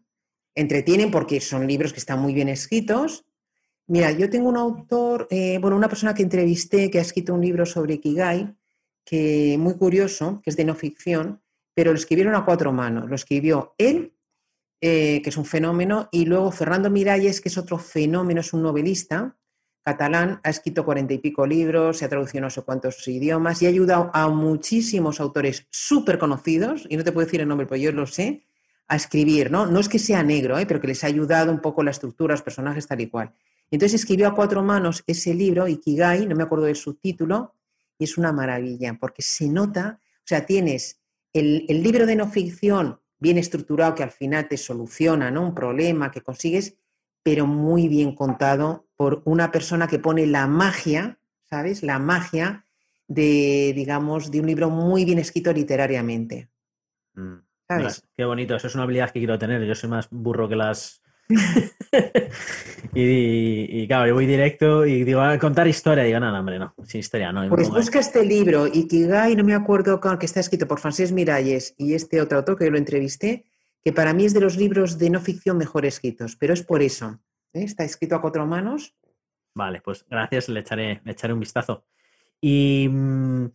Entretienen porque son libros que están muy bien escritos. Mira, yo tengo un autor, eh, bueno, una persona que entrevisté que ha escrito un libro sobre Ikigai, que muy curioso, que es de no ficción, pero lo escribieron a cuatro manos. Lo escribió él eh, que es un fenómeno, y luego Fernando Miralles, que es otro fenómeno, es un novelista catalán, ha escrito cuarenta y pico libros, se ha traducido no sé cuántos idiomas y ha ayudado a muchísimos autores súper conocidos, y no te puedo decir el nombre, pero yo lo sé, a escribir, ¿no? No es que sea negro, ¿eh? pero que les ha ayudado un poco la estructura, los personajes, tal y cual. Entonces escribió a cuatro manos ese libro, Ikigai, no me acuerdo del subtítulo, y es una maravilla, porque se nota, o sea, tienes el, el libro de no ficción bien estructurado que al final te soluciona ¿no? un problema que consigues, pero muy bien contado por una persona que pone la magia, ¿sabes? La magia de, digamos, de un libro muy bien escrito literariamente. Mm, ¿Sabes? mira, Qué bonito, eso es una habilidad que quiero tener. Yo soy más burro que las. [LAUGHS] y, y, claro, yo voy directo y digo, a contar historia. Digo, no, no, hombre, no, sin historia, no. Pues busca este libro, Ikigai, no me acuerdo con que está escrito por Francesc Miralles y este otro autor que yo lo entrevisté, que para mí es de los libros de no ficción mejor escritos, pero es por eso. ¿eh? Está escrito a cuatro manos. Vale, pues gracias, le echaré, le echaré un vistazo. Y mm,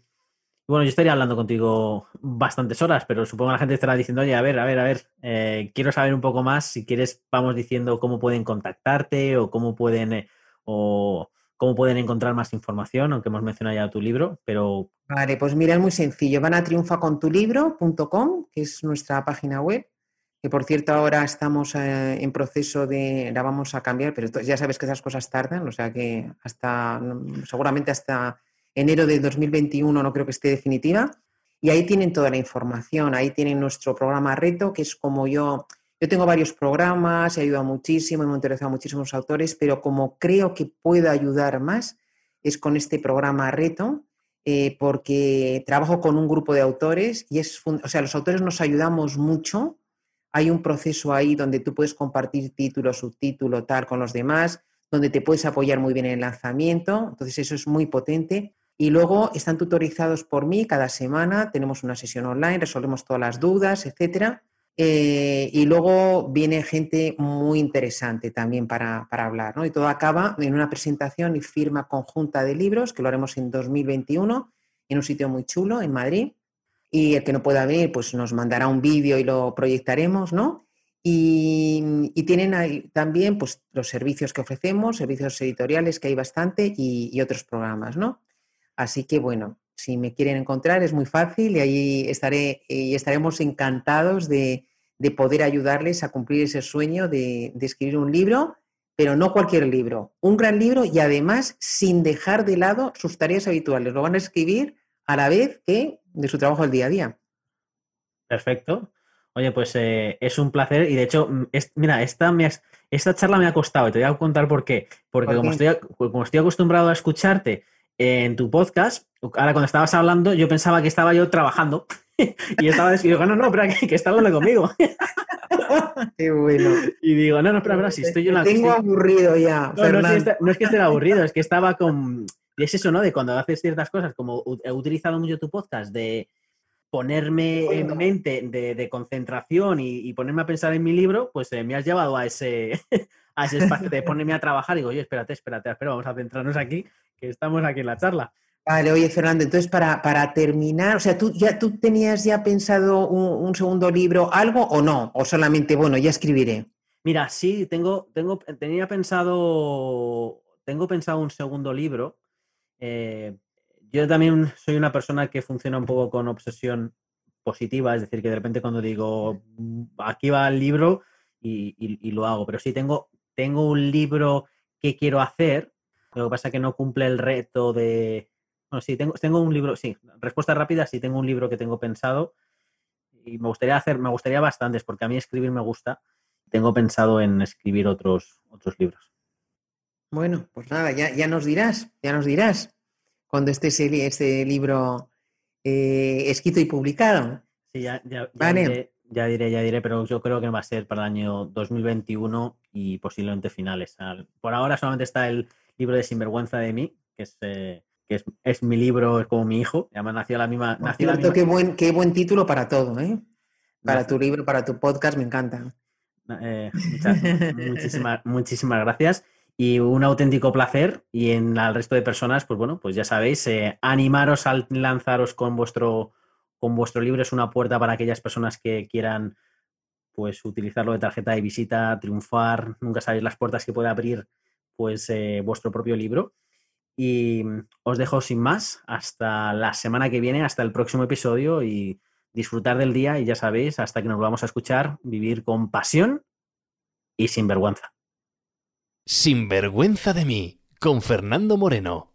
bueno, yo estaría hablando contigo bastantes horas, pero supongo que la gente estará diciendo, oye, a ver, a ver, a ver, eh, quiero saber un poco más. Si quieres, vamos diciendo cómo pueden contactarte o cómo pueden, eh, o cómo pueden encontrar más información, aunque hemos mencionado ya tu libro, pero Vale, pues mira, es muy sencillo. Van a triunfacontulibro.com, que es nuestra página web, que por cierto ahora estamos eh, en proceso de, la vamos a cambiar, pero ya sabes que esas cosas tardan, o sea que hasta, seguramente hasta enero de 2021 no creo que esté definitiva. Y ahí tienen toda la información, ahí tienen nuestro programa Reto, que es como yo, yo tengo varios programas, he ayudado muchísimo, hemos interesado a muchísimos autores, pero como creo que puedo ayudar más, es con este programa Reto, eh, porque trabajo con un grupo de autores y es, o sea, los autores nos ayudamos mucho. Hay un proceso ahí donde tú puedes compartir título, subtítulo, tal con los demás, donde te puedes apoyar muy bien en el lanzamiento. Entonces eso es muy potente. Y luego están tutorizados por mí cada semana. Tenemos una sesión online, resolvemos todas las dudas, etcétera. Eh, y luego viene gente muy interesante también para, para hablar, ¿no? Y todo acaba en una presentación y firma conjunta de libros, que lo haremos en 2021, en un sitio muy chulo, en Madrid. Y el que no pueda venir, pues nos mandará un vídeo y lo proyectaremos, ¿no? Y, y tienen también pues, los servicios que ofrecemos, servicios editoriales, que hay bastante, y, y otros programas, ¿no? Así que bueno, si me quieren encontrar es muy fácil y ahí estaré y estaremos encantados de, de poder ayudarles a cumplir ese sueño de, de escribir un libro, pero no cualquier libro, un gran libro y además sin dejar de lado sus tareas habituales. Lo van a escribir a la vez que de su trabajo del día a día. perfecto. Oye, pues eh, es un placer y de hecho, mm, es- mira, esta, me has- esta charla me ha costado y te voy a contar por qué. Porque ¿Por como, estoy, como estoy acostumbrado a escucharte en tu podcast, ahora cuando estabas hablando yo pensaba que estaba yo trabajando [LAUGHS] y estaba digo, no, no, espera, que, que está hablando conmigo. [LAUGHS] Qué bueno. Y digo, no, no, espera, espera, si estoy yo en la... Te tengo estoy- aburrido ya, No, no, es que Fernando. esta- no es que esté aburrido, es que estaba con... Y es eso, ¿no? De cuando haces ciertas cosas, como he utilizado mucho tu podcast de, ponerme en mente de, concentración y, ponerme a pensar en mi libro, pues eh, me has llevado a ese, a ese espacio de ponerme a trabajar. Y digo, oye, espérate, espérate, espera, vamos a centrarnos aquí, que estamos aquí en la charla. Vale, oye Fernando, entonces para, para terminar, o sea, ¿tú, ya, ¿tú tenías ya pensado un, segundo libro, algo o no? ¿O solamente, bueno, ya escribiré? Mira, sí, tengo, tengo, tenía pensado, tengo pensado un segundo libro. Eh, yo también soy una persona que funciona un poco con obsesión positiva, es decir, que de repente cuando digo, aquí va el libro y, lo hago, pero sí tengo, tengo un libro que quiero hacer, lo que pasa es que no cumple el reto de... Bueno, sí, tengo, tengo un libro, sí, respuesta rápida, sí tengo un libro que tengo pensado y me gustaría hacer, me gustaría bastantes, porque a mí escribir me gusta. Tengo pensado en escribir otros, otros libros. Bueno, pues nada, ya, ya nos dirás, ya nos dirás cuando esté ese, libro eh, escrito y publicado. Sí, ya, ya, diré, ya, diré, ya diré, pero yo creo que va a ser para el año 2021 y posiblemente finales. Por ahora solamente está el libro de Sinvergüenza de mí, que es, eh, que es, mi libro, es como mi hijo. Además nació la misma... Nació Qué, buen, qué buen título para todo, ¿eh? Para tu libro, para tu podcast, me encanta. Eh, muchísimas, muchísimas gracias y un auténtico placer. Y en el resto de personas, pues bueno, pues ya sabéis, eh, animaros al lanzaros con vuestro, con vuestro libro. Es una puerta para aquellas personas que quieran pues utilizarlo de tarjeta de visita, triunfar. Nunca sabéis las puertas que puede abrir pues eh, vuestro propio libro. Y os dejo sin más hasta la semana que viene, hasta el próximo episodio y disfrutar del día y ya sabéis, hasta que nos vamos a escuchar, vivir con pasión y sin vergüenza. Sin vergüenza de mí, con Fernando Moreno.